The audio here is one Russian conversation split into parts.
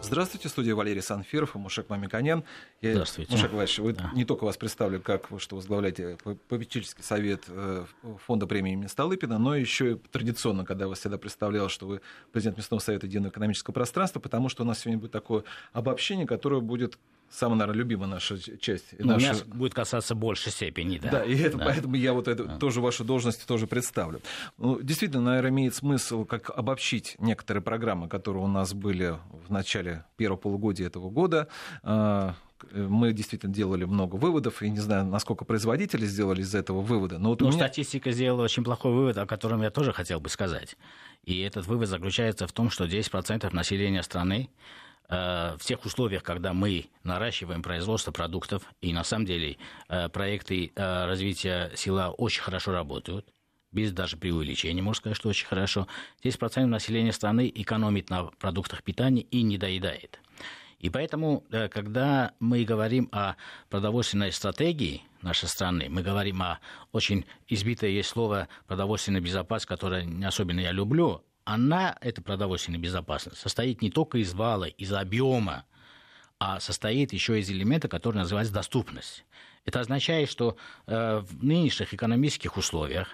Здравствуйте, студия Валерий Санфиров и Мушек Мамиканян. Я, Здравствуйте. Мушек Владимирович, вы да. не только вас представлю, как вы, что возглавляете попечительский совет э, фонда премии имени Столыпина, но еще традиционно, когда вас всегда представлял, что вы президент Местного совета единого экономического пространства, потому что у нас сегодня будет такое обобщение, которое будет самая, наверное, любимая наша часть. Ну, наша... Меня будет касаться большей степени, да. Да, и это, да. поэтому я вот эту, да. тоже вашу должность тоже представлю. Ну, действительно, наверное, имеет смысл как обобщить некоторые программы, которые у нас были в начале первого полугодия этого года. А, мы действительно делали много выводов, и не знаю, насколько производители сделали из этого вывода. Но, вот ну, меня... статистика сделала очень плохой вывод, о котором я тоже хотел бы сказать. И этот вывод заключается в том, что 10% населения страны Э, в тех условиях, когда мы наращиваем производство продуктов, и на самом деле э, проекты э, развития села очень хорошо работают, без даже преувеличения, можно сказать, что очень хорошо. 10% населения страны экономит на продуктах питания и не доедает. И поэтому, когда мы говорим о продовольственной стратегии нашей страны, мы говорим о очень избитое есть слово продовольственная безопасность, которое не особенно я люблю, она, эта продовольственная безопасность, состоит не только из вала, из объема, а состоит еще из элемента, который называется доступность. Это означает, что э, в нынешних экономических условиях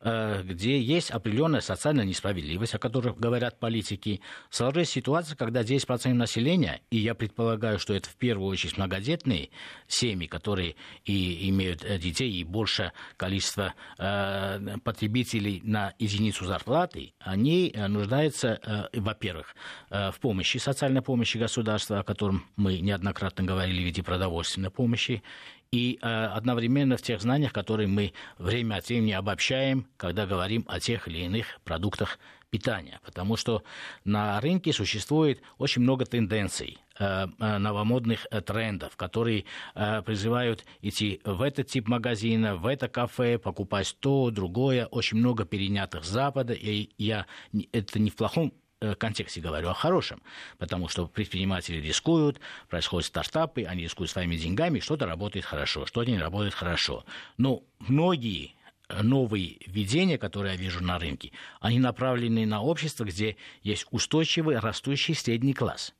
где есть определенная социальная несправедливость, о которой говорят политики, сложилась ситуация, когда 10% населения, и я предполагаю, что это в первую очередь многодетные семьи, которые и имеют э, детей, и большее количество э, потребителей на единицу зарплаты, они нуждаются, во-первых, в помощи, социальной помощи государства, о котором мы неоднократно говорили в виде продовольственной помощи, и э, одновременно в тех знаниях, которые мы время от времени обобщаем, когда говорим о тех или иных продуктах питания. Потому что на рынке существует очень много тенденций, э, э, новомодных трендов, которые призывают идти в этот тип магазина, в это кафе, покупать то, другое. Очень много перенятых с Запада. И я, это не в плохом контексте говорю, о хорошем, потому что предприниматели рискуют, происходят стартапы, они рискуют своими деньгами, что-то работает хорошо, что-то не работает хорошо. Но многие новые введения, которые я вижу на рынке, они направлены на общество, где есть устойчивый растущий средний класс.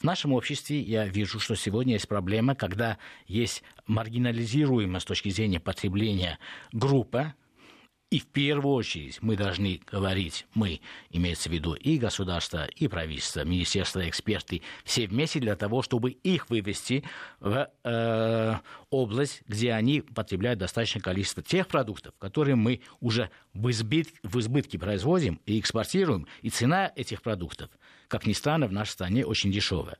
В нашем обществе я вижу, что сегодня есть проблема, когда есть маргинализируемая с точки зрения потребления группа, и в первую очередь мы должны говорить, мы, имеется в виду и государство, и правительство, министерство, эксперты, все вместе для того, чтобы их вывести в э, область, где они потребляют достаточное количество тех продуктов, которые мы уже в, избыт, в избытке производим и экспортируем, и цена этих продуктов, как ни странно, в нашей стране очень дешевая.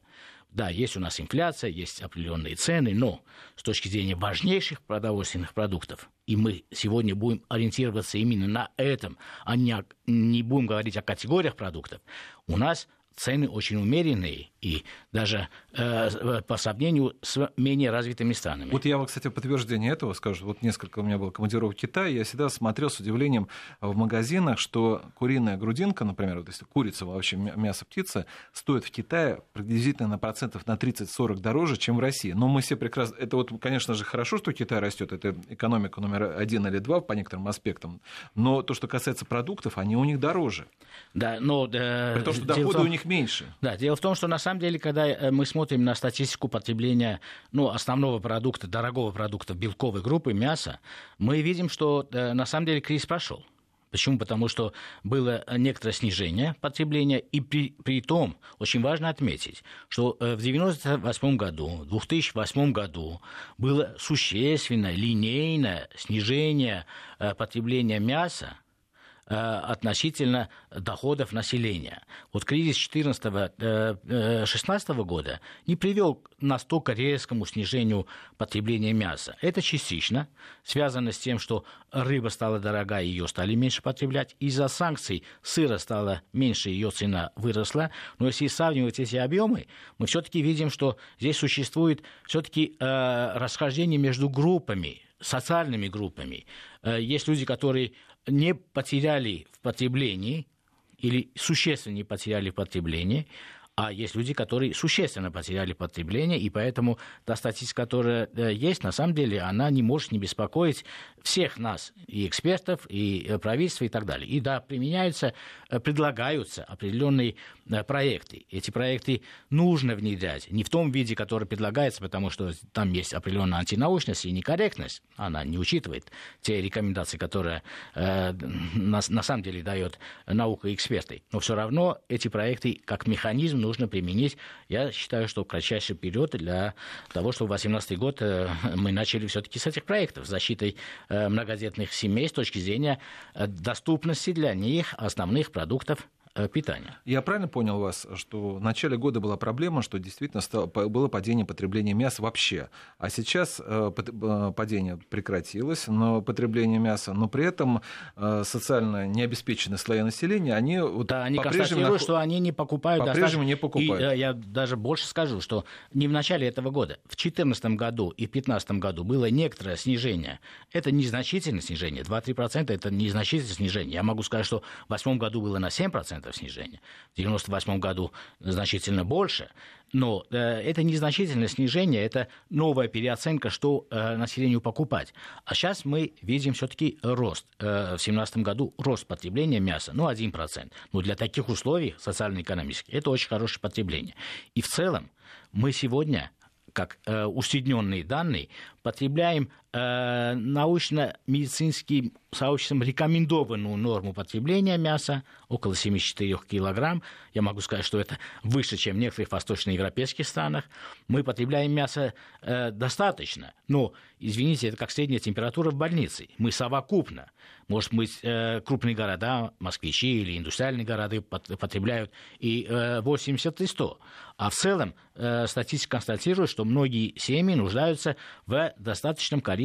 Да, есть у нас инфляция, есть определенные цены, но с точки зрения важнейших продовольственных продуктов, и мы сегодня будем ориентироваться именно на этом, а не, не будем говорить о категориях продуктов, у нас цены очень умеренные, и даже э, по сравнению с менее развитыми странами. Вот я, кстати, подтверждение этого скажу. Вот несколько у меня было командировок в Китае, я всегда смотрел с удивлением в магазинах, что куриная грудинка, например, вот если курица, вообще мясо птица, стоит в Китае приблизительно на процентов на 30-40 дороже, чем в России. Но мы все прекрасно... Это вот, конечно же, хорошо, что Китай растет, это экономика номер один или два по некоторым аспектам, но то, что касается продуктов, они у них дороже. Да, но... Э, При том, что доходы том... у них меньше. Да, дело в том, что на самом деле, когда э, мы смотрим на статистику потребления ну, основного продукта, дорогого продукта белковой группы, мяса, мы видим, что э, на самом деле кризис прошел. Почему? Потому что было некоторое снижение потребления, и при, при том очень важно отметить, что э, в 1998 году, в 2008 году было существенное линейное снижение потребления мяса Э, относительно доходов населения. Вот кризис 2014-2016 года не привел к настолько резкому снижению потребления мяса. Это частично связано с тем, что рыба стала дорогая, ее стали меньше потреблять. Из-за санкций сыра стало меньше, ее цена выросла. Но если сравнивать эти объемы, мы все-таки видим, что здесь существует все-таки э, расхождение между группами социальными группами. Э, есть люди, которые не потеряли в потреблении или существенно не потеряли в потреблении, а есть люди, которые существенно потеряли потребление, и поэтому та статистика, которая э, есть, на самом деле, она не может не беспокоить всех нас, и экспертов, и э, правительства, и так далее. И да, применяются, предлагаются определенные э, проекты. Эти проекты нужно внедрять. Не в том виде, который предлагается, потому что там есть определенная антинаучность и некорректность. Она не учитывает те рекомендации, которые э, на, на самом деле дает наука и эксперты. Но все равно эти проекты как механизм нужно применить. Я считаю, что в кратчайший период для того, чтобы в 2018 год э, мы начали все-таки с этих проектов, защитой э, многодетных семей с точки зрения э, доступности для них основных продуктов Э, питания. Я правильно понял вас, что в начале года была проблема, что действительно было падение потребления мяса вообще, а сейчас э, э, падение прекратилось, но потребление мяса, но при этом социально необеспеченные слои населения, они да, они констатируют, что они не покупают. По-прежнему не покупают. И, я даже больше скажу, что не в начале этого года, в 2014 году и 2015 году было некоторое снижение. Это незначительное снижение, 2-3% это незначительное снижение. Я могу сказать, что в 2008 году было на 7%, 10% снижения. В 1998 году значительно больше. Но э, это незначительное снижение, это новая переоценка, что э, населению покупать. А сейчас мы видим все-таки рост. Э, в 2017 году рост потребления мяса, ну, 1%. Но для таких условий социально-экономических это очень хорошее потребление. И в целом мы сегодня как э, усредненные данные, потребляем э, научно-медицинским сообществом рекомендованную норму потребления мяса, около 74 килограмм. Я могу сказать, что это выше, чем в некоторых восточноевропейских странах. Мы потребляем мясо э, достаточно, но, извините, это как средняя температура в больнице. Мы совокупно, может быть, э, крупные города, москвичи или индустриальные города потребляют и э, 80 и 100. А в целом э, статистика констатирует, что многие семьи нуждаются в достаточном количестве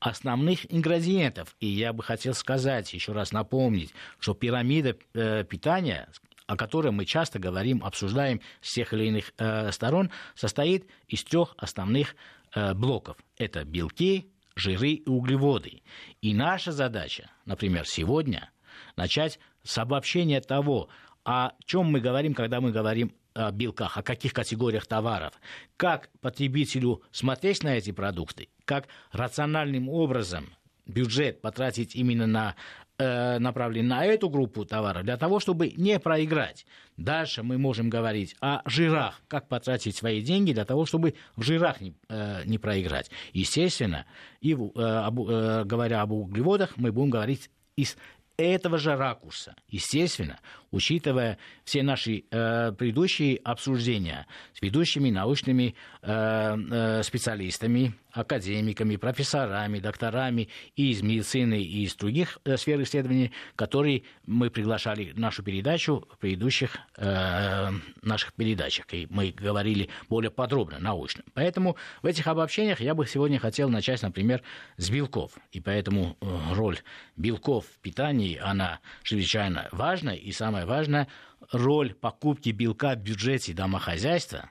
основных ингредиентов. И я бы хотел сказать, еще раз напомнить, что пирамида э, питания, о которой мы часто говорим, обсуждаем с тех или иных э, сторон, состоит из трех основных э, блоков. Это белки, жиры и углеводы. И наша задача, например, сегодня начать с обобщения того, о чем мы говорим, когда мы говорим белках, о каких категориях товаров, как потребителю смотреть на эти продукты, как рациональным образом бюджет потратить именно на э, направлен на эту группу товаров для того, чтобы не проиграть. Дальше мы можем говорить о жирах, как потратить свои деньги для того, чтобы в жирах не, э, не проиграть. Естественно, и э, э, говоря об углеводах, мы будем говорить из этого же ракурса. Естественно, учитывая все наши э, предыдущие обсуждения с ведущими научными э, э, специалистами, академиками, профессорами, докторами и из медицины, и из других э, сфер исследований, которые мы приглашали в нашу передачу в предыдущих э, наших передачах. И мы говорили более подробно, научно. Поэтому в этих обобщениях я бы сегодня хотел начать, например, с белков. И поэтому э, роль белков в питании, она чрезвычайно важна. И самое важное, роль покупки белка в бюджете домохозяйства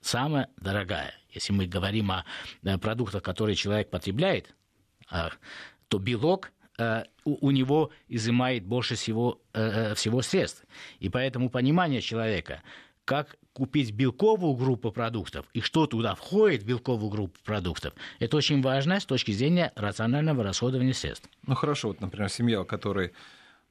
самая дорогая. Если мы говорим о э, продуктах, которые человек потребляет, а, то белок э, у него изымает больше всего, э, всего средств. И поэтому понимание человека, как купить белковую группу продуктов и что туда входит в белковую группу продуктов, это очень важно с точки зрения рационального расходования средств. Ну хорошо, вот, например, семья, у которой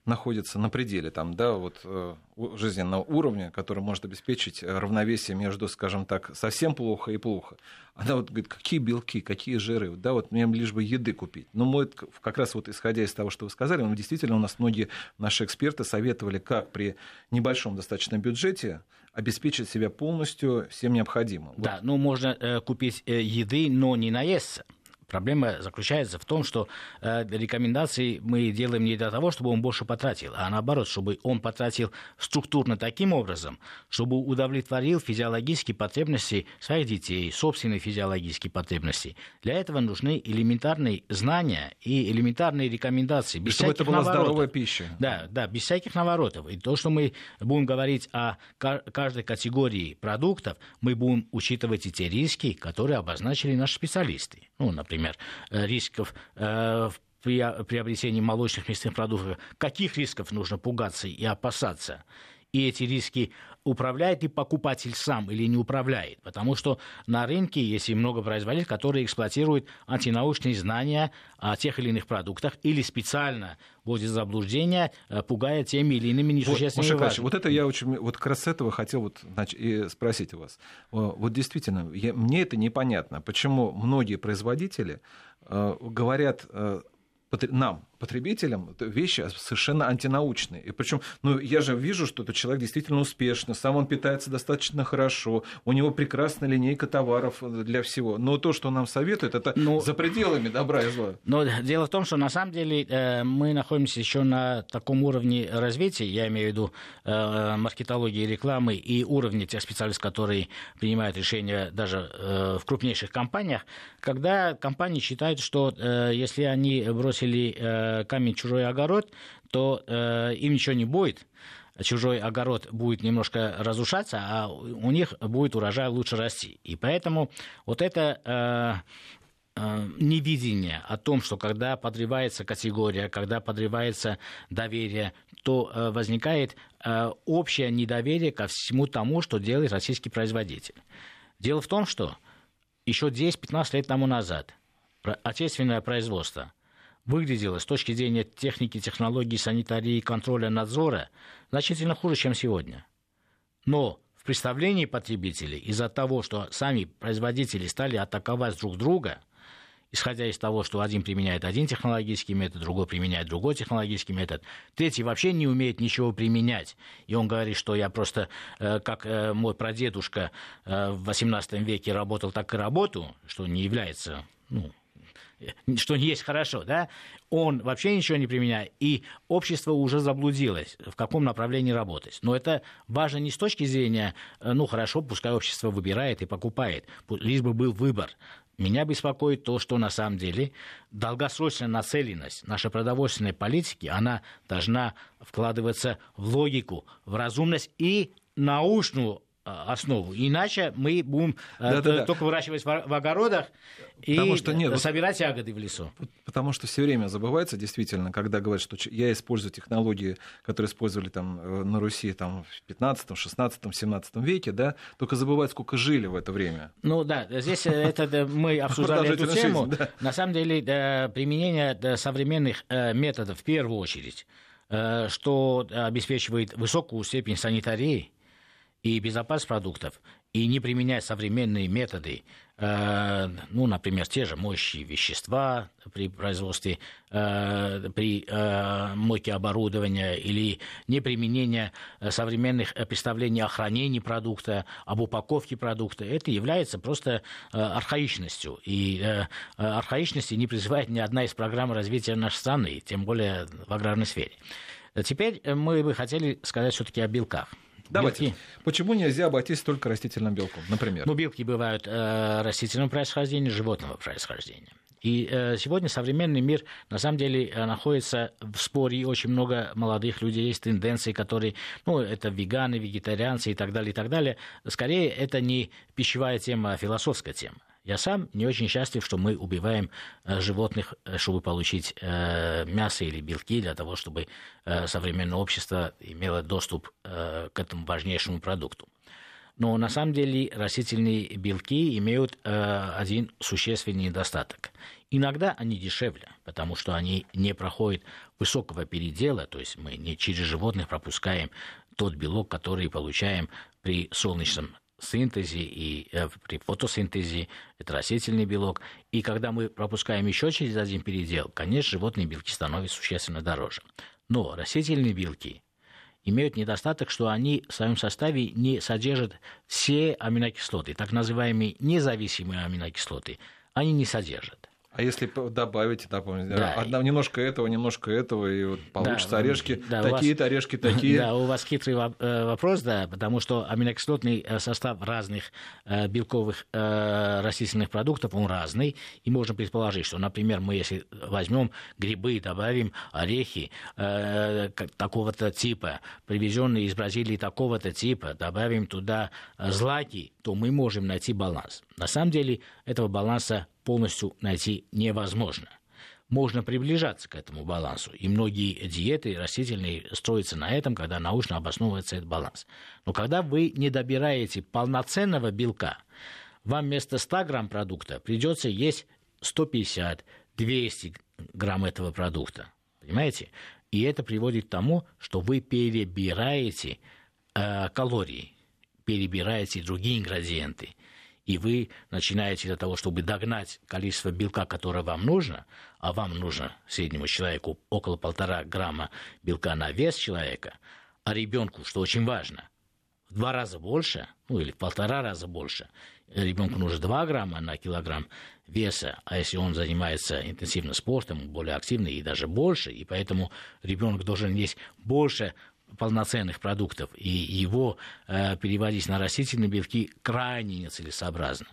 находится на пределе там, да, вот, э, жизненного уровня, который может обеспечить равновесие между, скажем так, совсем плохо и плохо. Она вот говорит, какие белки, какие жиры, да, вот мне лишь бы еды купить. Но мы как раз вот исходя из того, что вы сказали, ну, действительно у нас многие наши эксперты советовали, как при небольшом достаточно бюджете обеспечить себя полностью всем необходимым. Да, вот. ну можно э, купить э, еды, но не наесться. Проблема заключается в том, что э, рекомендации мы делаем не для того, чтобы он больше потратил, а наоборот, чтобы он потратил структурно таким образом, чтобы удовлетворил физиологические потребности своих детей, собственные физиологические потребности. Для этого нужны элементарные знания и элементарные рекомендации. Без и чтобы это была наворотов. здоровая пища. Да, да, без всяких наворотов. И то, что мы будем говорить о каждой категории продуктов, мы будем учитывать и те риски, которые обозначили наши специалисты. Ну, например, например, э, рисков э, при приобретении молочных мясных продуктов, каких рисков нужно пугаться и опасаться. и эти риски управляет ли покупатель сам или не управляет. Потому что на рынке есть и много производителей, которые эксплуатируют антинаучные знания о тех или иных продуктах или специально вводят заблуждения, э, пугая теми или иными несущественными вот, вот это я очень, вот как раз этого хотел вот, значит, и спросить у вас. Вот действительно, я, мне это непонятно, почему многие производители э, говорят э, нам, потребителям вещи совершенно антинаучные. И причем, ну, я же вижу, что этот человек действительно успешный, сам он питается достаточно хорошо, у него прекрасная линейка товаров для всего. Но то, что он нам советует, это ну, за пределами добра и зла. Но дело в том, что на самом деле э, мы находимся еще на таком уровне развития, я имею в виду э, маркетологии рекламы и уровне тех специалистов, которые принимают решения даже э, в крупнейших компаниях, когда компании считают, что э, если они бросили э, камень чужой огород, то э, им ничего не будет чужой огород будет немножко разрушаться, а у них будет урожай лучше расти. И поэтому вот это э, э, невидение о том, что когда подрывается категория, когда подрывается доверие, то э, возникает э, общее недоверие ко всему тому, что делает российский производитель. Дело в том, что еще 10-15 лет тому назад отечественное производство – выглядело с точки зрения техники, технологий, санитарии, контроля, надзора значительно хуже, чем сегодня. Но в представлении потребителей из-за того, что сами производители стали атаковать друг друга, исходя из того, что один применяет один технологический метод, другой применяет другой технологический метод, третий вообще не умеет ничего применять. И он говорит, что я просто, э, как э, мой прадедушка э, в XVIII веке работал, так и работаю, что не является ну, что не есть хорошо, да, он вообще ничего не применяет, и общество уже заблудилось, в каком направлении работать. Но это важно не с точки зрения, э, ну хорошо, пускай общество выбирает и покупает, лишь бы был выбор. Меня беспокоит то, что на самом деле долгосрочная нацеленность нашей продовольственной политики, она должна вкладываться в логику, в разумность и научную основу. Иначе мы будем да, да, только да. выращивать в огородах потому и что, нет, собирать ягоды в лесу. Потому что все время забывается, действительно, когда говорят, что я использую технологии, которые использовали там э, на Руси там, в 15, 16, 17 веке, да, только забывают, сколько жили в это время. Ну да, здесь э, это мы обсуждали эту тему. На самом деле применение современных э, методов в первую очередь, что обеспечивает высокую степень санитарии, и безопасность продуктов, и не применяя современные методы, э, ну, например, те же моющие вещества при производстве, э, при э, мойке оборудования или неприменение современных представлений о хранении продукта, об упаковке продукта, это является просто архаичностью. И архаичности не призывает ни одна из программ развития нашей страны, тем более в аграрной сфере. Теперь мы бы хотели сказать все-таки о белках. Давайте. Белки. Почему нельзя обойтись только растительным белком, например? Ну, белки бывают э, растительного происхождения, животного происхождения. И э, сегодня современный мир, на самом деле, э, находится в споре, и очень много молодых людей, есть тенденции, которые, ну, это веганы, вегетарианцы и так далее, и так далее. Скорее, это не пищевая тема, а философская тема. Я сам не очень счастлив, что мы убиваем э, животных, э, чтобы получить э, мясо или белки для того, чтобы современное общество имело доступ к этому важнейшему продукту. Но на самом деле растительные белки имеют один существенный недостаток. Иногда они дешевле, потому что они не проходят высокого передела, то есть мы не через животных пропускаем тот белок, который получаем при солнечном синтезе и э, при фотосинтезе, это растительный белок. И когда мы пропускаем еще через один передел, конечно, животные белки становятся существенно дороже. Но растительные белки имеют недостаток, что они в своем составе не содержат все аминокислоты, так называемые независимые аминокислоты, они не содержат. А если добавить, напомнить, да. одна, немножко этого, немножко этого, и вот получится да, орешки, да, такие-то вас, орешки, такие. Да, у вас хитрый э, вопрос, да, потому что аминокислотный э, состав разных э, белковых растительных продуктов, он разный, и можно предположить, что, например, мы если возьмем грибы, добавим орехи такого-то типа, привезенные из Бразилии такого-то типа, добавим туда злаки, то мы можем найти баланс. На самом деле этого баланса полностью найти невозможно. можно приближаться к этому балансу. И многие диеты растительные строятся на этом, когда научно обосновывается этот баланс. Но когда вы не добираете полноценного белка, вам вместо 100 грамм продукта придется есть 150, 200 грамм этого продукта. Понимаете? И это приводит к тому, что вы перебираете э, калории, перебираете другие ингредиенты и вы начинаете для того, чтобы догнать количество белка, которое вам нужно, а вам нужно среднему человеку около полтора грамма белка на вес человека, а ребенку, что очень важно, в два раза больше, ну или в полтора раза больше, ребенку нужно 2 грамма на килограмм веса, а если он занимается интенсивным спортом, более активный и даже больше, и поэтому ребенок должен есть больше полноценных продуктов, и его э, переводить на растительные белки крайне нецелесообразно,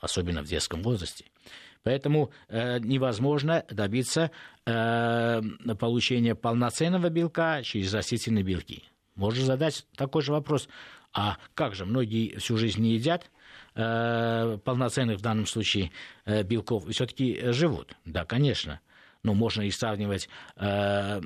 особенно в детском возрасте. Поэтому э, невозможно добиться э, получения полноценного белка через растительные белки. Можно задать такой же вопрос, а как же, многие всю жизнь не едят э, полноценных в данном случае э, белков и все-таки живут? Да, конечно. Но можно и сравнивать э,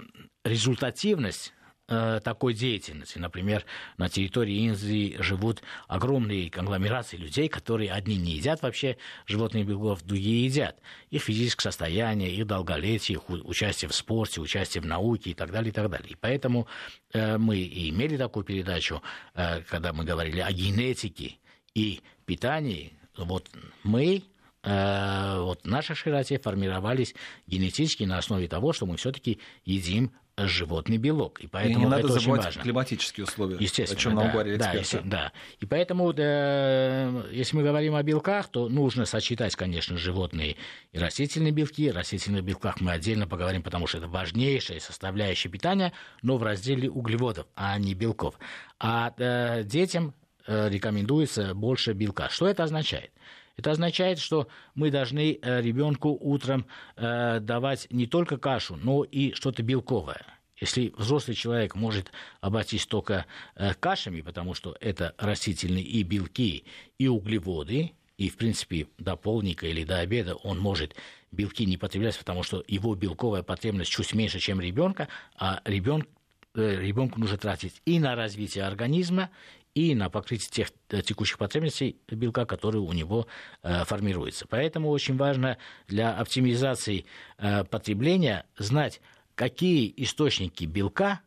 результативность такой деятельности. Например, на территории Индии живут огромные конгломерации людей, которые одни не едят вообще животных белков, другие едят. Их физическое состояние, их долголетие, их участие в спорте, участие в науке и так далее, и так далее. И поэтому э, мы и имели такую передачу, э, когда мы говорили о генетике и питании. Вот мы э, вот в нашей широте формировались генетически на основе того, что мы все-таки едим животный белок. И поэтому и не надо это забывать очень важно. климатические условия, Естественно, о чем да, нам говорили да, эксперты. Да. И поэтому, да, если мы говорим о белках, то нужно сочетать, конечно, животные и растительные белки. О растительных белках мы отдельно поговорим, потому что это важнейшая составляющая питания, но в разделе углеводов, а не белков. А э, детям э, рекомендуется больше белка. Что это означает? Это означает, что мы должны э, ребенку утром э, давать не только кашу, но и что-то белковое. Если взрослый человек может обойтись только э, кашами, потому что это растительные и белки, и углеводы, и, в принципе, до полника или до обеда он может белки не потреблять, потому что его белковая потребность чуть меньше, чем ребенка, а ребенку нужно тратить и на развитие организма, и на покрытие тех э, текущих потребностей белка, которые у него э, формируются. Поэтому очень важно для оптимизации э, потребления знать, какие источники белка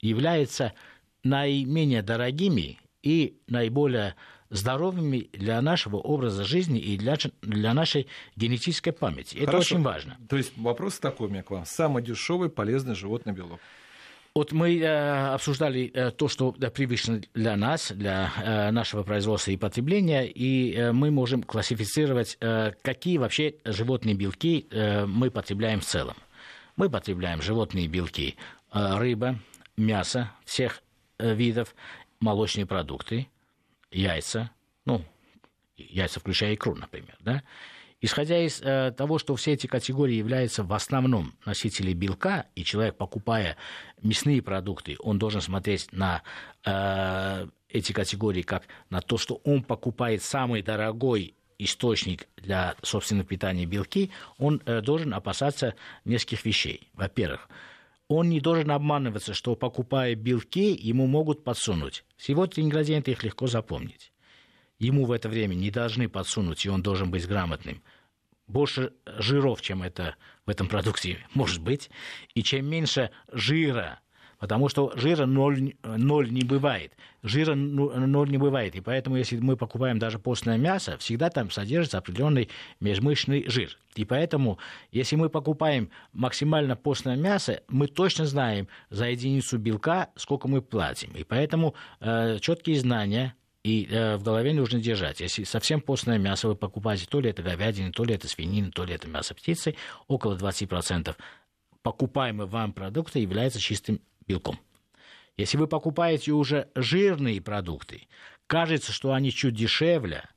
являются наименее дорогими и наиболее здоровыми для нашего образа жизни и для, для нашей генетической памяти. Это Хорошо. очень важно. То есть вопрос такой у меня к вам. Самый дешевый полезный животный белок. Вот мы э, обсуждали э, то, что да, привычно для нас, для э, нашего производства и потребления, и э, мы можем классифицировать, э, какие вообще животные белки э, мы потребляем в целом. Мы потребляем животные белки, э, рыба, мясо всех э, видов, молочные продукты, яйца, ну, яйца включая икру, например, да, Исходя из э, того, что все эти категории являются в основном носителями белка, и человек, покупая мясные продукты, он должен смотреть на э, эти категории как на то, что он покупает самый дорогой источник для собственного питания белки, он э, должен опасаться нескольких вещей. Во-первых, он не должен обманываться, что покупая белки, ему могут подсунуть. Всего три ингредиента их легко запомнить. Ему в это время не должны подсунуть, и он должен быть грамотным – больше жиров, чем это в этом продукте может быть, и чем меньше жира, потому что жира ноль, ноль не бывает. Жира ноль не бывает, и поэтому, если мы покупаем даже постное мясо, всегда там содержится определенный межмышечный жир. И поэтому, если мы покупаем максимально постное мясо, мы точно знаем за единицу белка, сколько мы платим. И поэтому э, четкие знания и э, в голове нужно держать. Если совсем постное мясо вы покупаете, то ли это говядина, то ли это свинина, то ли это мясо птицы, около 20% покупаемого вам продукта является чистым белком. Если вы покупаете уже жирные продукты, кажется, что они чуть дешевле,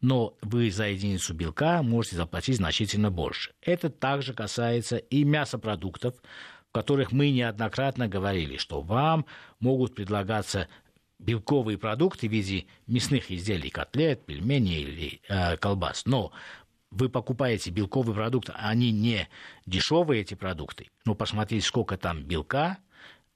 но вы за единицу белка можете заплатить значительно больше. Это также касается и мясопродуктов, в которых мы неоднократно говорили, что вам могут предлагаться белковые продукты в виде мясных изделий, котлет, пельменей или э, колбас. Но вы покупаете белковый продукт, они не дешевые, эти продукты, но посмотрите, сколько там белка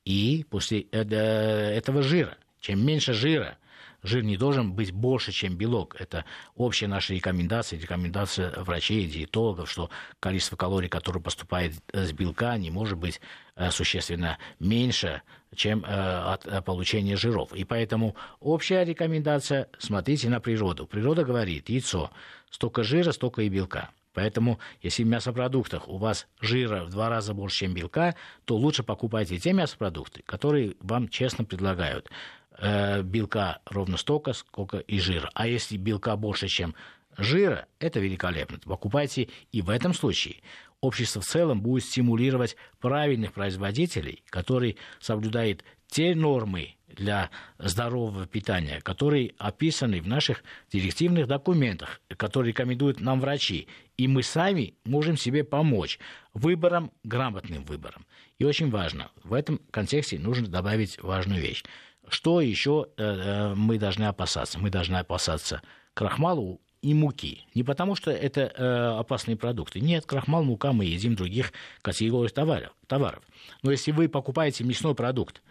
и после этого жира. Чем меньше жира, жир не должен быть больше, чем белок. Это общая наша рекомендация, рекомендация врачей, диетологов, что количество калорий, которое поступает с белка, не может быть э, существенно меньше, чем э, от э, получения жиров. И поэтому общая рекомендация – смотрите на природу. Природа говорит, яйцо, столько жира, столько и белка. Поэтому, если в мясопродуктах у вас жира в два раза больше, чем белка, то лучше покупайте те мясопродукты, которые вам честно предлагают. Э, белка ровно столько, сколько и жира. А если белка больше, чем жира, это великолепно. Покупайте и в этом случае общество в целом будет стимулировать правильных производителей, которые соблюдают те нормы для здорового питания, которые описаны в наших директивных документах, которые рекомендуют нам врачи. И мы сами можем себе помочь выбором, грамотным выбором. И очень важно, в этом контексте нужно добавить важную вещь. Что еще э, э, мы должны опасаться? Мы должны опасаться крахмалу и муки. Не потому, что это э, опасные продукты. Нет, крахмал, мука мы едим других категорий товаров, товаров. Но если вы покупаете мясной продукт,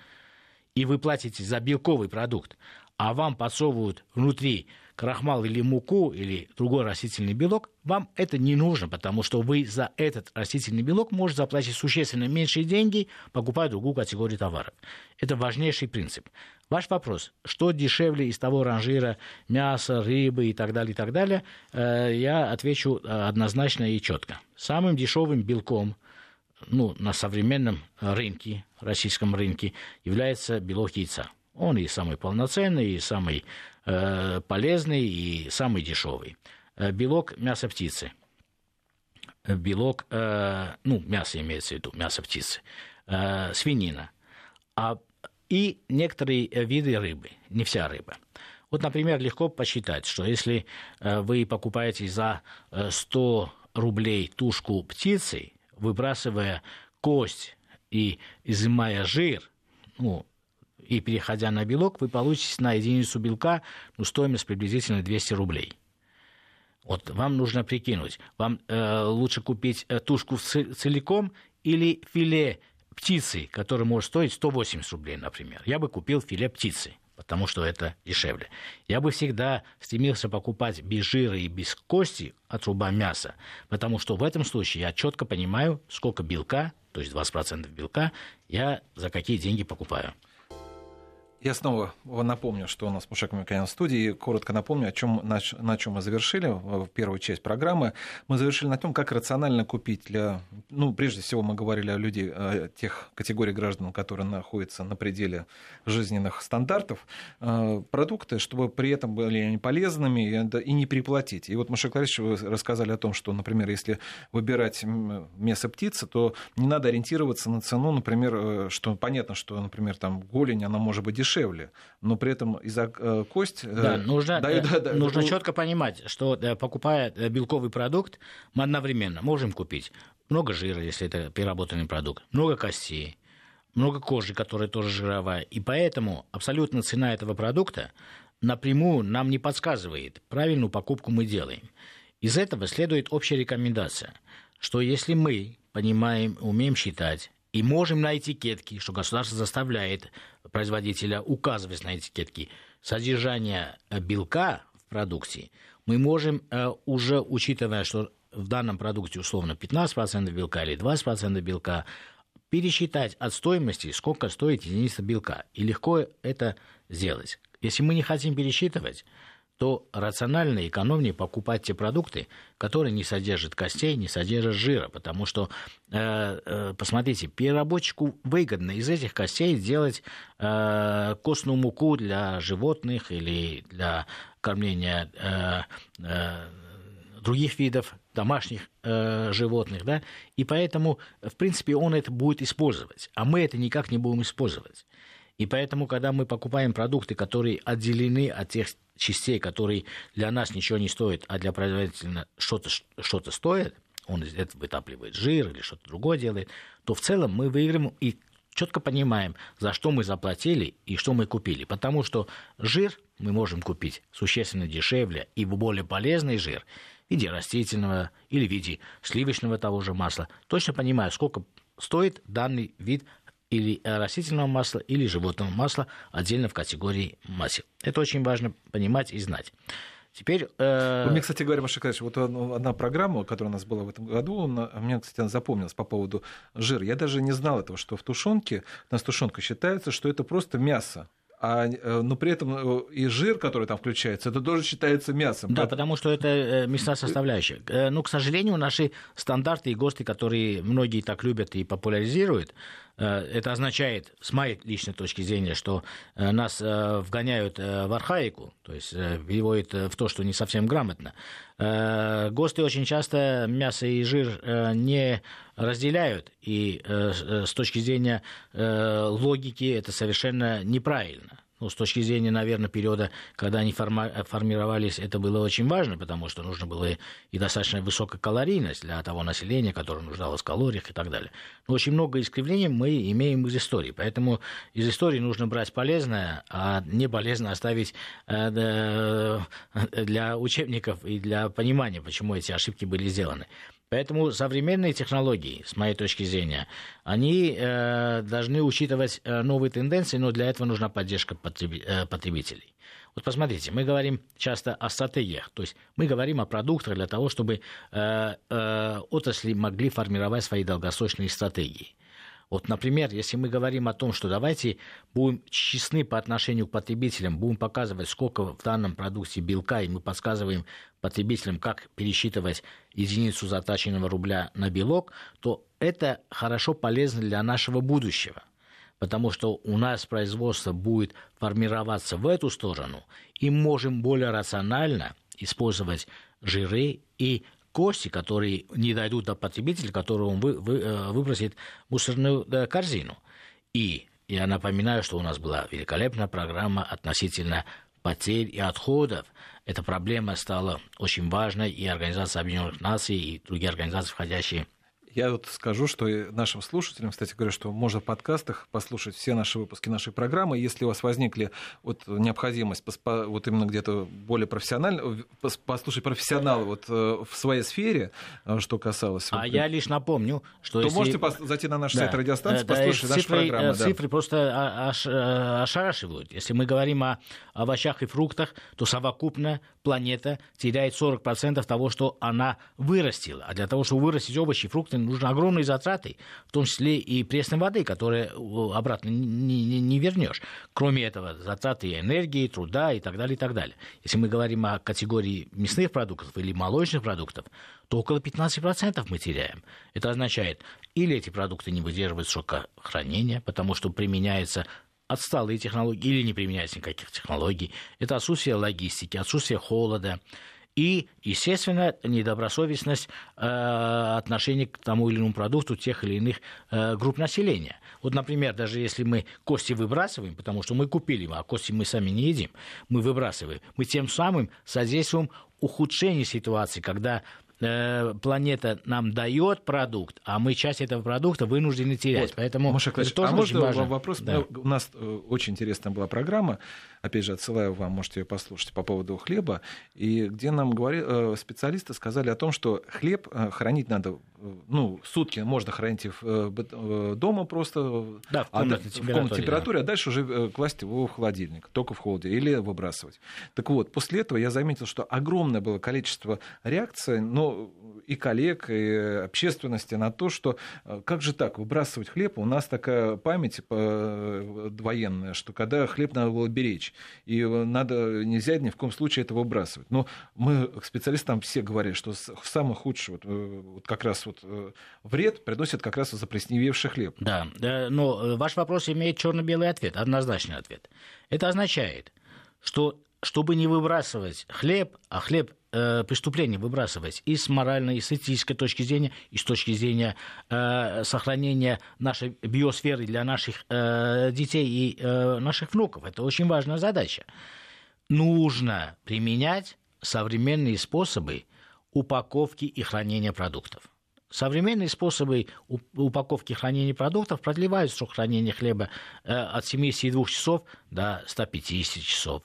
и вы платите за белковый продукт, а вам подсовывают внутри крахмал или муку или другой растительный белок, вам это не нужно, потому что вы за этот растительный белок можете заплатить существенно меньшие деньги, покупая другую категорию товаров. Это важнейший принцип. Ваш вопрос, что дешевле из того ранжира мяса, рыбы и так далее, и так далее, э, я отвечу э, однозначно и четко. Самым дешевым белком ну, на современном рынке, российском рынке, является белок яйца. Он и самый полноценный, и самый полезный, и самый дешевый. Э, белок мяса птицы. Белок, э, ну, мясо имеется в виду, мясо птицы. Э, свинина. А, и некоторые виды рыбы, не вся рыба. Вот, например, легко посчитать, что если э, вы покупаете за 100 э, рублей тушку птицы, выбрасывая кость и изымая жир, ну, и переходя на белок, вы получите на единицу белка ну, стоимость приблизительно 200 рублей. Вот вам нужно прикинуть, вам э, лучше купить э, тушку целиком или филе птицы, которое может стоить 180 рублей, например. Я бы купил филе птицы, потому что это дешевле. Я бы всегда стремился покупать без жира и без кости от руба мяса, потому что в этом случае я четко понимаю, сколько белка, то есть 20% белка, я за какие деньги покупаю. Я снова напомню, что у нас Мушек Микоян в студии. Коротко напомню, о чем, на, на чем мы завершили в первую часть программы. Мы завершили на том, как рационально купить для... Ну, прежде всего, мы говорили о людей, о тех категорий граждан, которые находятся на пределе жизненных стандартов, э, продукты, чтобы при этом были они полезными и не переплатить. И вот, Мушек Ларисович, вы рассказали о том, что, например, если выбирать мясо птицы, то не надо ориентироваться на цену, например, э, что понятно, что, например, там голень, она может быть дешевле, дешевле, но при этом из-за э, кость... Э, да, нужно, да, да, да, нужно да, четко понимать, что покупая белковый продукт, мы одновременно можем купить много жира, если это переработанный продукт, много костей, много кожи, которая тоже жировая. И поэтому абсолютно цена этого продукта напрямую нам не подсказывает, правильную покупку мы делаем. Из этого следует общая рекомендация, что если мы понимаем, умеем считать, и можем на этикетке, что государство заставляет производителя указывать на этикетке содержание белка в продукте, мы можем э, уже, учитывая, что в данном продукте условно 15% белка или 20% белка, пересчитать от стоимости, сколько стоит единица белка. И легко это сделать. Если мы не хотим пересчитывать, то рационально и экономнее покупать те продукты, которые не содержат костей, не содержат жира. Потому что, э, э, посмотрите, переработчику выгодно из этих костей сделать э, костную муку для животных или для кормления э, э, других видов домашних э, животных. Да? И поэтому, в принципе, он это будет использовать, а мы это никак не будем использовать. И поэтому, когда мы покупаем продукты, которые отделены от тех частей, которые для нас ничего не стоят, а для производителя что-то что стоит, он из этого вытапливает жир или что-то другое делает, то в целом мы выиграем и четко понимаем, за что мы заплатили и что мы купили. Потому что жир мы можем купить существенно дешевле и более полезный жир в виде растительного или в виде сливочного того же масла, точно понимаю, сколько стоит данный вид или растительного масла, или животного масла отдельно в категории масел. Это очень важно понимать и знать. Теперь... Э... Мне, кстати говоря, Маша Николаевич, вот одна программа, которая у нас была в этом году, она, мне, кстати, она запомнилась по поводу жира. Я даже не знал этого, что в тушенке, у нас тушенка считается, что это просто мясо а, э, но при этом э, и жир, который там включается, это тоже считается мясом. Да, потому что это э, мясная составляющая. Ну, к сожалению, наши стандарты и ГОСТы, которые многие так любят и популяризируют, это означает, с моей личной точки зрения, что нас вгоняют в архаику, то есть переводит в то, что не совсем грамотно. ГОСТы очень часто мясо и жир не разделяют, и с точки зрения логики это совершенно неправильно ну, с точки зрения, наверное, периода, когда они форма- формировались, это было очень важно, потому что нужно было и достаточно высокая калорийность для того населения, которое нуждалось в калориях и так далее. Но очень много искривлений мы имеем из истории, поэтому из истории нужно брать полезное, а не полезно оставить э, для учебников и для понимания, почему эти ошибки были сделаны. Поэтому современные технологии, с моей точки зрения, они э, должны учитывать э, новые тенденции, но для этого нужна поддержка потреби- э, потребителей. Вот посмотрите, мы говорим часто о стратегиях, то есть мы говорим о продуктах для того, чтобы э, э, отрасли могли формировать свои долгосрочные стратегии. Вот, например, если мы говорим о том, что давайте будем честны по отношению к потребителям, будем показывать, сколько в данном продукте белка, и мы подсказываем потребителям, как пересчитывать единицу затраченного рубля на белок, то это хорошо полезно для нашего будущего. Потому что у нас производство будет формироваться в эту сторону, и можем более рационально использовать жиры и кости, которые не дойдут до потребителя, которого он вы, вы, э, выбросит в мусорную э, корзину. И я напоминаю, что у нас была великолепная программа относительно потерь и отходов. Эта проблема стала очень важной, и Организация Объединенных Наций, и другие организации, входящие я вот скажу, что нашим слушателям, кстати говоря, что можно в подкастах послушать все наши выпуски нашей программы. Если у вас возникли вот необходимость вот именно где-то более профессионально, послушать профессионала вот э, в своей сфере, э, что касалось... А вот, я лишь напомню, что То если... можете зайти на наш да. сайт радиостанции, да, послушать цифры, наши программы. Э, цифры да. просто ошарашивают. Если мы говорим о овощах и фруктах, то совокупно планета теряет 40% того, что она вырастила. А для того, чтобы вырастить овощи и фрукты, нужны огромные затраты, в том числе и пресной воды, которые обратно не, не, не вернешь. Кроме этого, затраты энергии, труда и так далее, и так далее. Если мы говорим о категории мясных продуктов или молочных продуктов, то около 15% мы теряем. Это означает, или эти продукты не выдерживают срока хранения, потому что применяется отсталые технологии или не применяется никаких технологий. Это отсутствие логистики, отсутствие холода, и, естественно, недобросовестность э, отношения к тому или иному продукту тех или иных э, групп населения. Вот, например, даже если мы кости выбрасываем, потому что мы купили, а кости мы сами не едим, мы выбрасываем, мы тем самым содействуем ухудшению ситуации, когда Э, планета нам дает продукт, а мы часть этого продукта вынуждены терять. Вот. Поэтому Маша это тоже а очень важно. вопрос? Да. У нас очень интересная была программа, опять же, отсылаю вам, можете ее послушать, по поводу хлеба, и где нам говори, э, специалисты сказали о том, что хлеб хранить надо, ну, сутки можно хранить дома просто, да, в комнате, а, в комнате температуре, да. а дальше уже класть его в холодильник, только в холоде, или выбрасывать. Так вот, после этого я заметил, что огромное было количество реакций, но и коллег, и общественности на то, что э, как же так, выбрасывать хлеб, у нас такая память э, военная, что когда хлеб надо было беречь, и надо, нельзя ни в коем случае это выбрасывать. Но мы, специалисты там все говорят, что самый худший вот, э, вот как раз вот вред приносит как раз заплесневевший хлеб. Да, но ваш вопрос имеет черно-белый ответ, однозначный ответ. Это означает, что чтобы не выбрасывать хлеб, а хлеб э, преступление выбрасывать и с моральной, и с этической точки зрения, и с точки зрения э, сохранения нашей биосферы для наших э, детей и э, наших внуков. Это очень важная задача. Нужно применять современные способы упаковки и хранения продуктов. Современные способы упаковки и хранения продуктов продлевают срок хранения хлеба э, от 72 часов до 150 часов.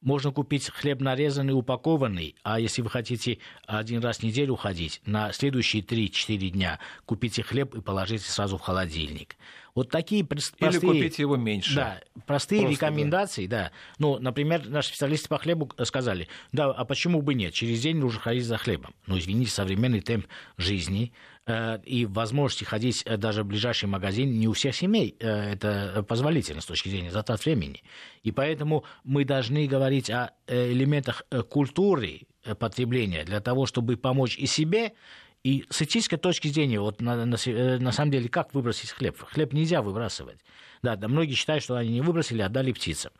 Можно купить хлеб нарезанный, упакованный, а если вы хотите один раз в неделю ходить, на следующие 3-4 дня купите хлеб и положите сразу в холодильник. Вот такие простые... Или купите его меньше. Да, простые Просто, рекомендации, да. да. Ну, например, наши специалисты по хлебу сказали, да, а почему бы нет? Через день нужно ходить за хлебом. Но, извините, современный темп жизни э, и возможности ходить э, даже в ближайший магазин не у всех семей э, это позволительно с точки зрения затрат времени. И поэтому мы должны говорить о элементах культуры потребления для того, чтобы помочь и себе, и с этической точки зрения, вот на, на, э, на самом деле, как выбросить хлеб? Хлеб нельзя выбрасывать. Да, да, многие считают, что они не выбросили, отдали птицам.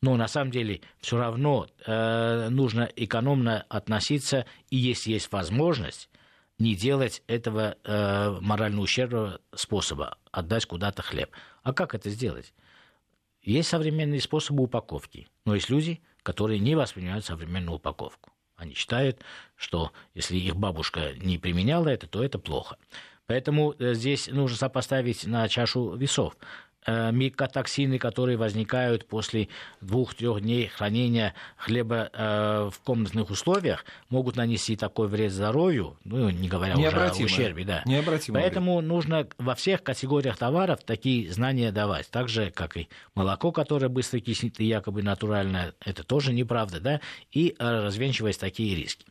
Но на самом деле все равно э, нужно экономно относиться, и если есть возможность, не делать этого э, морально ущербного способа, отдать куда-то хлеб. А как это сделать? Есть современные способы упаковки, но есть люди, которые не воспринимают современную упаковку. Они считают, что если их бабушка не применяла это, то это плохо. Поэтому э, здесь нужно сопоставить на чашу весов. Э, микотоксины, которые возникают после двух-трех дней хранения хлеба э, в комнатных условиях, могут нанести такой вред здоровью, ну, не говоря уже о ущербе. Да. Поэтому вред. нужно во всех категориях товаров такие знания давать. Так же, как и молоко, которое быстро киснет и якобы натуральное, это тоже неправда, да, и э, развенчивать такие риски.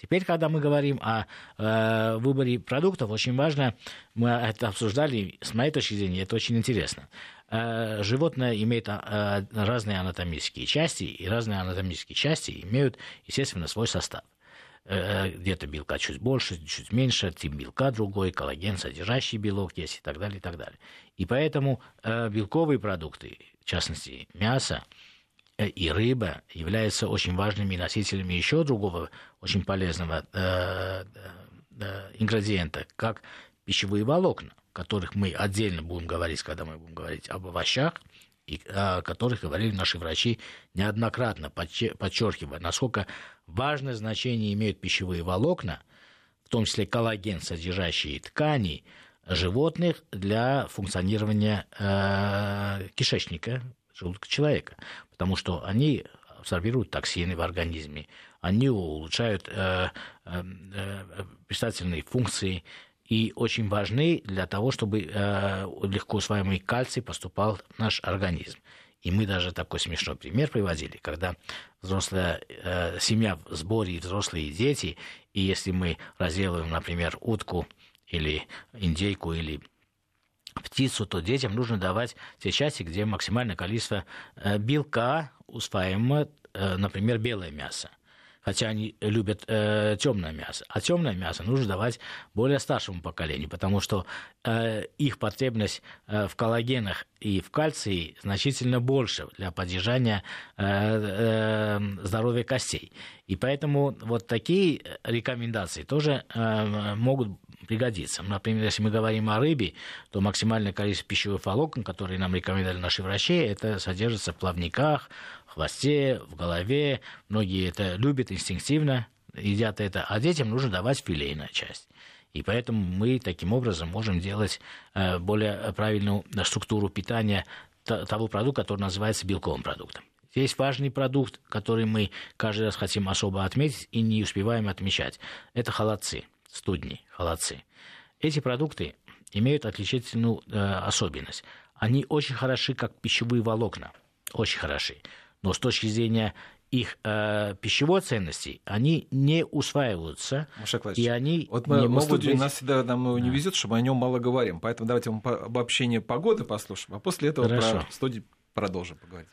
Теперь, когда мы говорим о э, выборе продуктов, очень важно, мы это обсуждали, с моей точки зрения, это очень интересно. Э, животное имеет э, разные анатомические части, и разные анатомические части имеют, естественно, свой состав э, где-то белка чуть больше, чуть меньше, тип белка другой, коллаген, содержащий белок есть и так далее, и так далее. И поэтому э, белковые продукты, в частности мясо, и рыба являются очень важными носителями еще другого очень полезного э, э, ингредиента, как пищевые волокна, о которых мы отдельно будем говорить, когда мы будем говорить об овощах, и о которых говорили наши врачи неоднократно, подчеркивая, насколько важное значение имеют пищевые волокна, в том числе коллаген, содержащие ткани животных для функционирования э, кишечника, желудка человека потому что они абсорбируют токсины в организме, они улучшают э, э, э, функции и очень важны для того, чтобы э, легко усваиваемый кальций поступал в наш организм. И мы даже такой смешной пример приводили, когда взрослая э, семья в сборе, взрослые дети, и если мы разделываем, например, утку или индейку или птицу, то детям нужно давать те части, где максимальное количество э, белка усваиваемо, э, например, белое мясо хотя они любят э, темное мясо. А темное мясо нужно давать более старшему поколению, потому что э, их потребность э, в коллагенах и в кальции значительно больше для поддержания э, э, здоровья костей. И поэтому вот такие рекомендации тоже э, могут пригодиться. Например, если мы говорим о рыбе, то максимальное количество пищевых волокон, которые нам рекомендовали наши врачи, это содержится в плавниках, хвосте, в голове. Многие это любят инстинктивно, едят это, а детям нужно давать филейная часть. И поэтому мы таким образом можем делать э, более правильную структуру питания того продукта, который называется белковым продуктом. Здесь важный продукт, который мы каждый раз хотим особо отметить и не успеваем отмечать. Это холодцы, студни, холодцы. Эти продукты имеют отличительную э, особенность. Они очень хороши, как пищевые волокна. Очень хороши но с точки зрения их э, пищевой ценности, они не усваиваются. и они вот мы, не мы могут студии быть... нас всегда нам его не везет, чтобы о нем мало говорим. Поэтому давайте мы обобщение погоды послушаем, а после этого Хорошо. про студии продолжим поговорить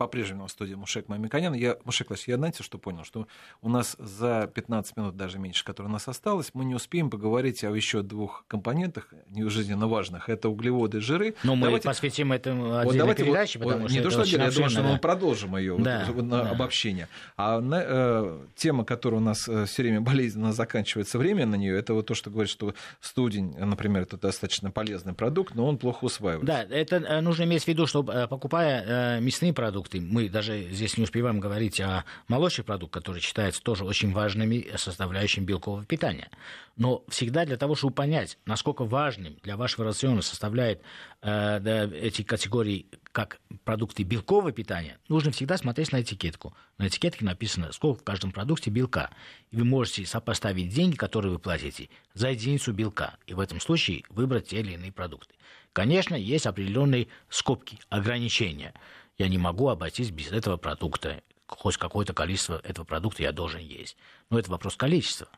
по-прежнему в студии Мушек Мамиканян. Я, Мушек Лась, я знаете, что понял? Что у нас за 15 минут, даже меньше, которые у нас осталось, мы не успеем поговорить о еще двух компонентах, не жизненно важных. Это углеводы, жиры. Но мы давайте... посвятим этому отдельной вот передаче, вот, потому не что то, что отдельно, я думаю, что да. мы продолжим ее да, вот, на да. обобщение. А на, э, тема, которая у нас э, все время болезненно заканчивается время на нее, это вот то, что говорит, что студень, например, это достаточно полезный продукт, но он плохо усваивается. Да, это э, нужно иметь в виду, что э, покупая мясные продукты, продукты, мы даже здесь не успеваем говорить о молочных продуктах, которые считаются тоже очень важными составляющими белкового питания. Но всегда для того, чтобы понять, насколько важным для вашего рациона составляет э, эти категории как продукты белкового питания, нужно всегда смотреть на этикетку. На этикетке написано, сколько в каждом продукте белка. И вы можете сопоставить деньги, которые вы платите, за единицу белка. И в этом случае выбрать те или иные продукты. Конечно, есть определенные скобки, ограничения. Я не могу обойтись без этого продукта. Хоть какое-то количество этого продукта я должен есть. Но это вопрос количества.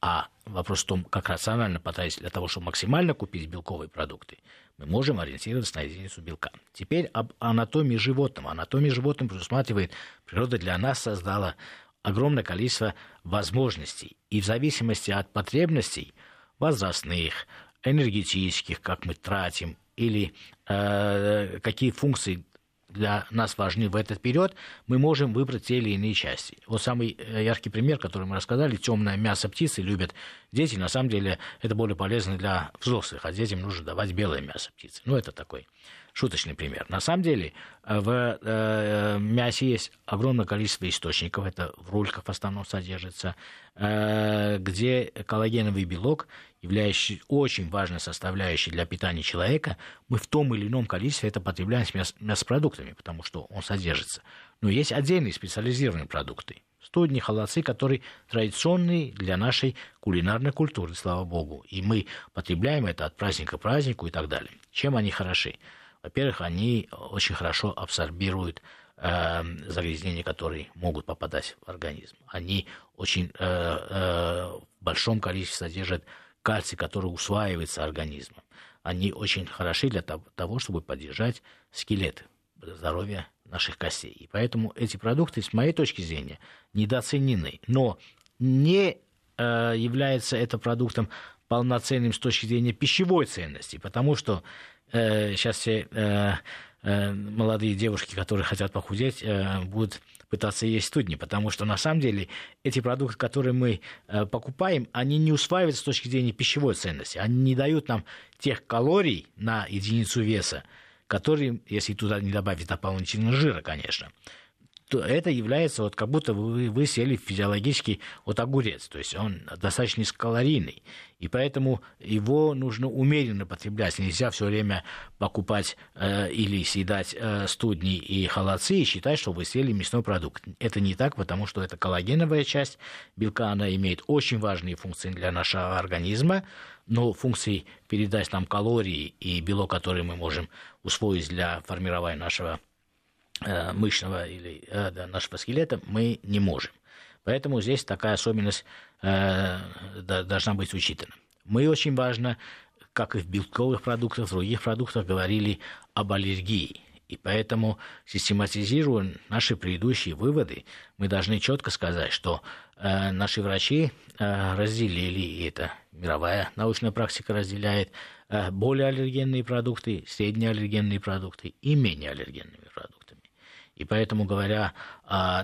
А вопрос в том, как рационально потратить для того, чтобы максимально купить белковые продукты, мы можем ориентироваться на единицу белка. Теперь об анатомии животного. Анатомия животного предусматривает, природа для нас создала огромное количество возможностей. И в зависимости от потребностей возрастных, энергетических, как мы тратим, или э, какие функции для нас важны в этот период, мы можем выбрать те или иные части. Вот самый э, яркий пример, который мы рассказали, темное мясо птицы любят дети. На самом деле это более полезно для взрослых, а детям нужно давать белое мясо птицы. Ну, это такой шуточный пример. На самом деле э, в э, мясе есть огромное количество источников, это в рульках в основном содержится, э, где коллагеновый белок, являющийся очень важной составляющей для питания человека, мы в том или ином количестве это потребляем с мяс- мясопродуктами, потому что он содержится. Но есть отдельные специализированные продукты, студни, холодцы, которые традиционные для нашей кулинарной культуры, слава богу. И мы потребляем это от праздника к празднику и так далее. Чем они хороши? Во-первых, они очень хорошо абсорбируют э, загрязнения, которые могут попадать в организм. Они очень э, э, в большом количестве содержат кальций, который усваивается организмом. Они очень хороши для того, чтобы поддержать скелет здоровья наших костей. И поэтому эти продукты, с моей точки зрения, недооценены. Но не э, является это продуктом полноценным с точки зрения пищевой ценности, потому что э, сейчас все э, молодые девушки, которые хотят похудеть, э, будут пытаться есть студни, потому что на самом деле эти продукты, которые мы э, покупаем, они не усваиваются с точки зрения пищевой ценности, они не дают нам тех калорий на единицу веса, которые, если туда не добавить дополнительно жира, конечно, то это является вот как будто вы, вы съели физиологический вот огурец, то есть он достаточно низкокалорийный, и поэтому его нужно умеренно потреблять. Нельзя все время покупать э, или съедать э, студни и холодцы и считать, что вы съели мясной продукт. Это не так, потому что это коллагеновая часть белка, она имеет очень важные функции для нашего организма, но функции передать нам калории и белок, который мы можем усвоить для формирования нашего мышечного или э, да, нашего скелета мы не можем. Поэтому здесь такая особенность э, должна быть учитана. Мы очень важно, как и в белковых продуктах, в других продуктах, говорили об аллергии. И поэтому, систематизируя наши предыдущие выводы, мы должны четко сказать, что э, наши врачи э, разделили, и это мировая научная практика разделяет, э, более аллергенные продукты, средние аллергенные продукты и менее аллергенные продукты. И поэтому, говоря о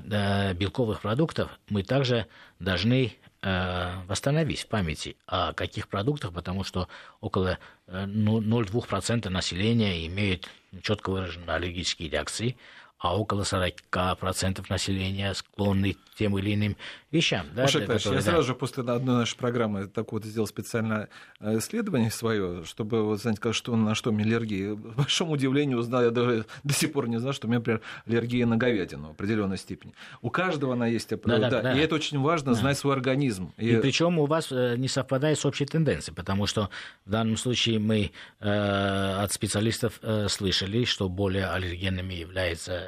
белковых продуктах, мы также должны э, восстановить в памяти о каких продуктах, потому что около 0,2% э, населения имеют четко выраженные аллергические реакции, а около 40% населения склонны к тем или иным вещам. Да, Маша, которые, я да. сразу же после одной нашей программы так вот сделал специальное э, исследование свое, чтобы вот знать, что, на что у меня аллергия. К большому удивлению узнал, я даже до сих пор не знал, что у меня, например, аллергия на говядину в определенной степени. У каждого она есть, да, да, да, да. и это очень важно, да. знать свой организм. И, и причем у вас э, не совпадает с общей тенденцией, потому что в данном случае мы э, от специалистов э, слышали, что более аллергенными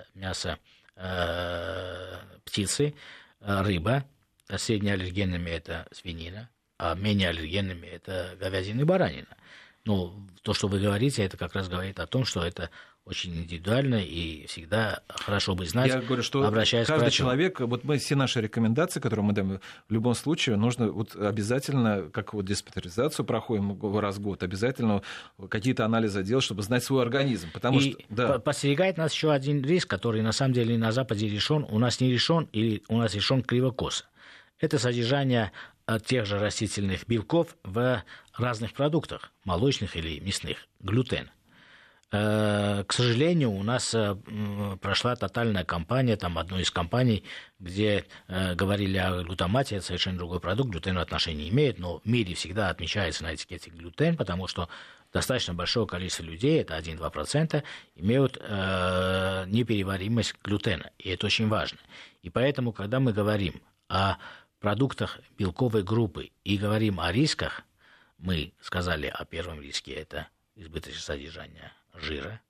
является мясо э, птицы, э, рыба. Среднеаллергенными это свинина, а менее аллергенными это говядина и баранина. Ну, то, что вы говорите, это как раз говорит о том, что это очень индивидуально и всегда хорошо бы знать, Я говорю, что обращаясь каждый к человек, вот мы все наши рекомендации, которые мы даем, в любом случае нужно вот обязательно, как вот диспетаризацию проходим раз в год, обязательно какие-то анализы делать, чтобы знать свой организм. Потому и что, да. постерегает нас еще один риск, который на самом деле на Западе решен, у нас не решен или у нас решен кривокос. Это содержание тех же растительных белков в разных продуктах, молочных или мясных, глютен – К сожалению, у нас прошла тотальная кампания, там одной из компаний, где говорили о глутамате, это совершенно другой продукт, глютену отношения не имеет, но в мире всегда отмечается на этикете глютен, потому что достаточно большое количество людей, это 1-2%, имеют э, непереваримость глютена. И это очень важно. И поэтому, когда мы говорим о продуктах белковой группы и говорим о рисках, мы сказали о первом риске, это избыточное содержание жира.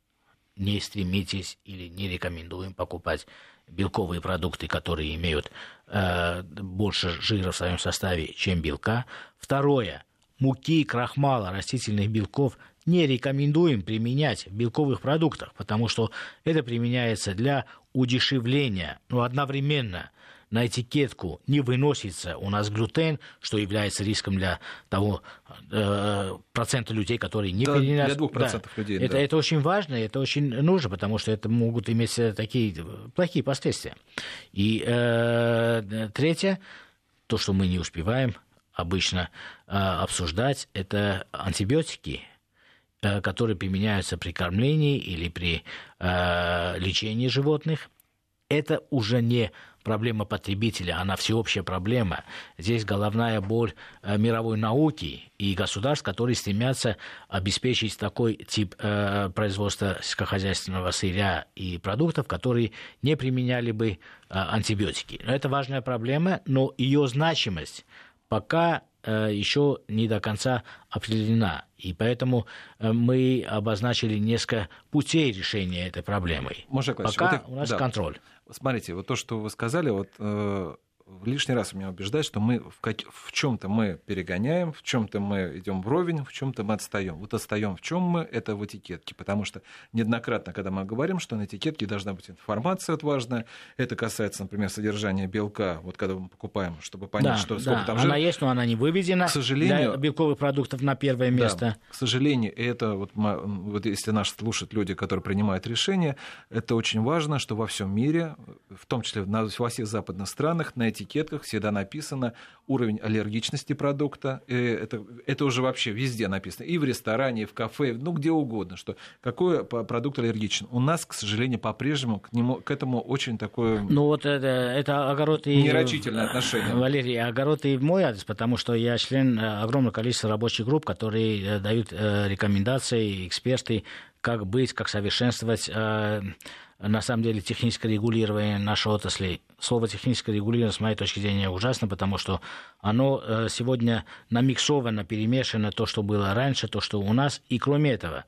Не стремитесь или не рекомендуем покупать белковые продукты, которые имеют э, больше жира в своем составе, чем белка. Второе, муки, крахмала, растительных белков не рекомендуем применять в белковых продуктах, потому что это применяется для удешевления, но одновременно на этикетку не выносится у нас глютен, что является риском для того э, процента людей, которые не да, применяют. Для двух процентов да. людей. Это, да. это очень важно, это очень нужно, потому что это могут иметь такие плохие последствия. И э, третье, то, что мы не успеваем обычно э, обсуждать, это антибиотики, э, которые применяются при кормлении или при э, лечении животных. Это уже не проблема потребителя, она всеобщая проблема. Здесь головная боль э, мировой науки и государств, которые стремятся обеспечить такой тип э, производства сельскохозяйственного сырья и продуктов, которые не применяли бы э, антибиотики. Это важная проблема, но ее значимость пока еще не до конца определена. И поэтому э, мы обозначили несколько путей решения этой проблемы. Пока вот, у нас да. контроль. Смотрите, вот то, что вы сказали, вот э, лишний раз меня убеждать, что мы в, как... в чем-то мы перегоняем, в чем-то мы идем вровень, в чем-то мы отстаем. Вот отстаем в чем мы, это в этикетке, потому что неоднократно, когда мы говорим, что на этикетке должна быть информация вот важная, это касается, например, содержания белка, вот когда мы покупаем, чтобы понять, да, что сколько да. там жира. Она есть, но она не выведена. К сожалению, для белковых продуктов на первое место. Да, к сожалению, это вот, вот если нас слушают люди, которые принимают решения, это очень важно, что во всем мире, в том числе во всех западных странах, на этикетках всегда написано уровень аллергичности продукта. Это, это уже вообще везде написано. И в ресторане, и в кафе, ну где угодно, что какой продукт аллергичен. У нас, к сожалению, по-прежнему к, нему, к этому очень такое... Ну вот это, это огород и... Нерочительное отношение. Валерий, огород и мой адрес, потому что я член э, огромного количества рабочих групп, которые э, дают э, рекомендации, эксперты, как быть, как совершенствовать на самом деле техническое регулирование нашей отрасли. Слово техническое регулирование, с моей точки зрения, ужасно, потому что оно э, сегодня намиксовано, перемешано то, что было раньше, то, что у нас, и кроме этого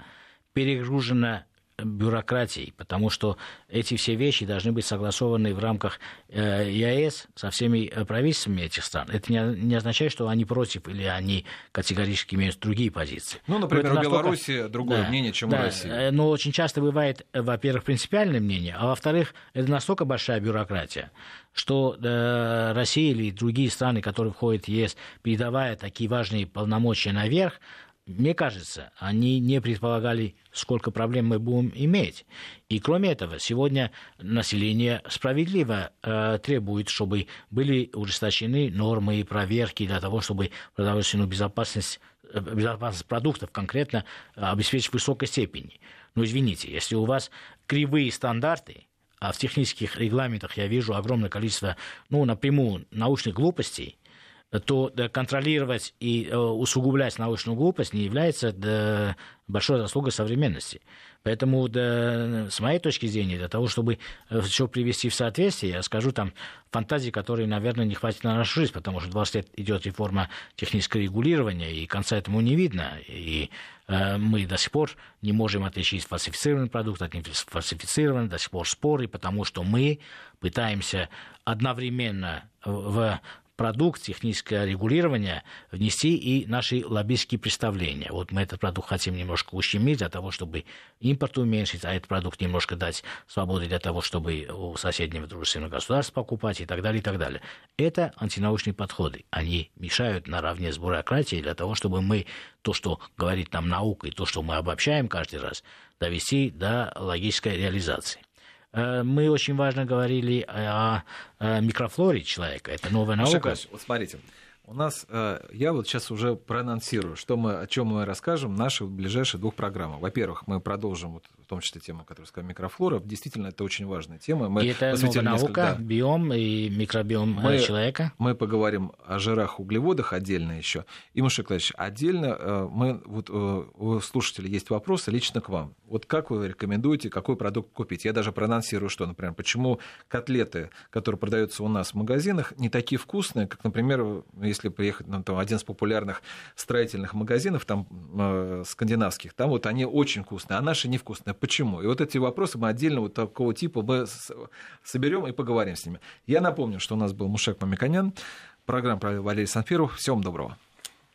перегружено бюрократией, потому что эти все вещи должны быть согласованы в рамках э, ЕАЭС со всеми э, правительствами этих стран. Это не, не означает, что они против или они категорически имеют другие позиции. Ну, например, у настолько... Беларуси другое да, мнение, чем да, у России. Э, но очень часто бывает, во-первых, принципиальное мнение, а во-вторых, это настолько большая бюрократия, что э, Россия или другие страны, которые входят в ЕС, передавая такие важные полномочия наверх, мне кажется, они не предполагали, сколько проблем мы будем иметь. И кроме этого, сегодня население справедливо э, требует, чтобы были ужесточены нормы и проверки для того, чтобы продовольственную безопасность, э, безопасность продуктов конкретно обеспечить в высокой степени. Но извините, если у вас кривые стандарты, а в технических регламентах я вижу огромное количество, ну, напрямую научных глупостей, то контролировать и э, усугублять научную глупость не является большой заслугой современности. Поэтому, да, с моей точки зрения, для того, чтобы э, все привести в соответствие, я скажу там фантазии, которые, наверное, не хватит на нашу жизнь, потому что 20 лет идет реформа технического регулирования, и конца этому не видно. И э, мы до сих пор не можем отличить фальсифицированный продукт от нефальсифицированного, до сих пор споры, потому что мы пытаемся одновременно в продукт, техническое регулирование внести и наши лоббистские представления. Вот мы этот продукт хотим немножко ущемить для того, чтобы импорт уменьшить, а этот продукт немножко дать свободы для того, чтобы у соседнего дружественного государства покупать и так далее, и так далее. Это антинаучные подходы. Они мешают наравне с бюрократией для того, чтобы мы то, что говорит нам наука, и то, что мы обобщаем каждый раз, довести до логической реализации. Э, мы очень важно говорили о, микрофлоре человека. Это новая наука. вот смотрите, У нас, э, я вот сейчас уже проанонсирую, что мы, о чем мы расскажем в наших ближайших двух программах. Во-первых, мы продолжим, вот, в том числе тему, которую сказал микрофлора. Действительно, это очень важная тема. Мы и это наука, несколько, да. биом и микробиом э, мы, человека. Мы поговорим о жирах, углеводах отдельно еще. И, Маша Клавич, отдельно э, мы, вот, у слушателей есть вопросы лично к вам. Вот как вы рекомендуете, какой продукт купить? Я даже проанонсирую, что, например, почему котлеты, которые продаются у нас в магазинах, не такие вкусные, как, например, если приехать на там, один из популярных строительных магазинов, там, э, скандинавских, там вот они очень вкусные, а наши невкусные. Почему? И вот эти вопросы мы отдельно вот такого типа мы соберем и поговорим с ними. Я напомню, что у нас был Мушек Мамиканян, программа провел Валерий Санфиров. Всем доброго.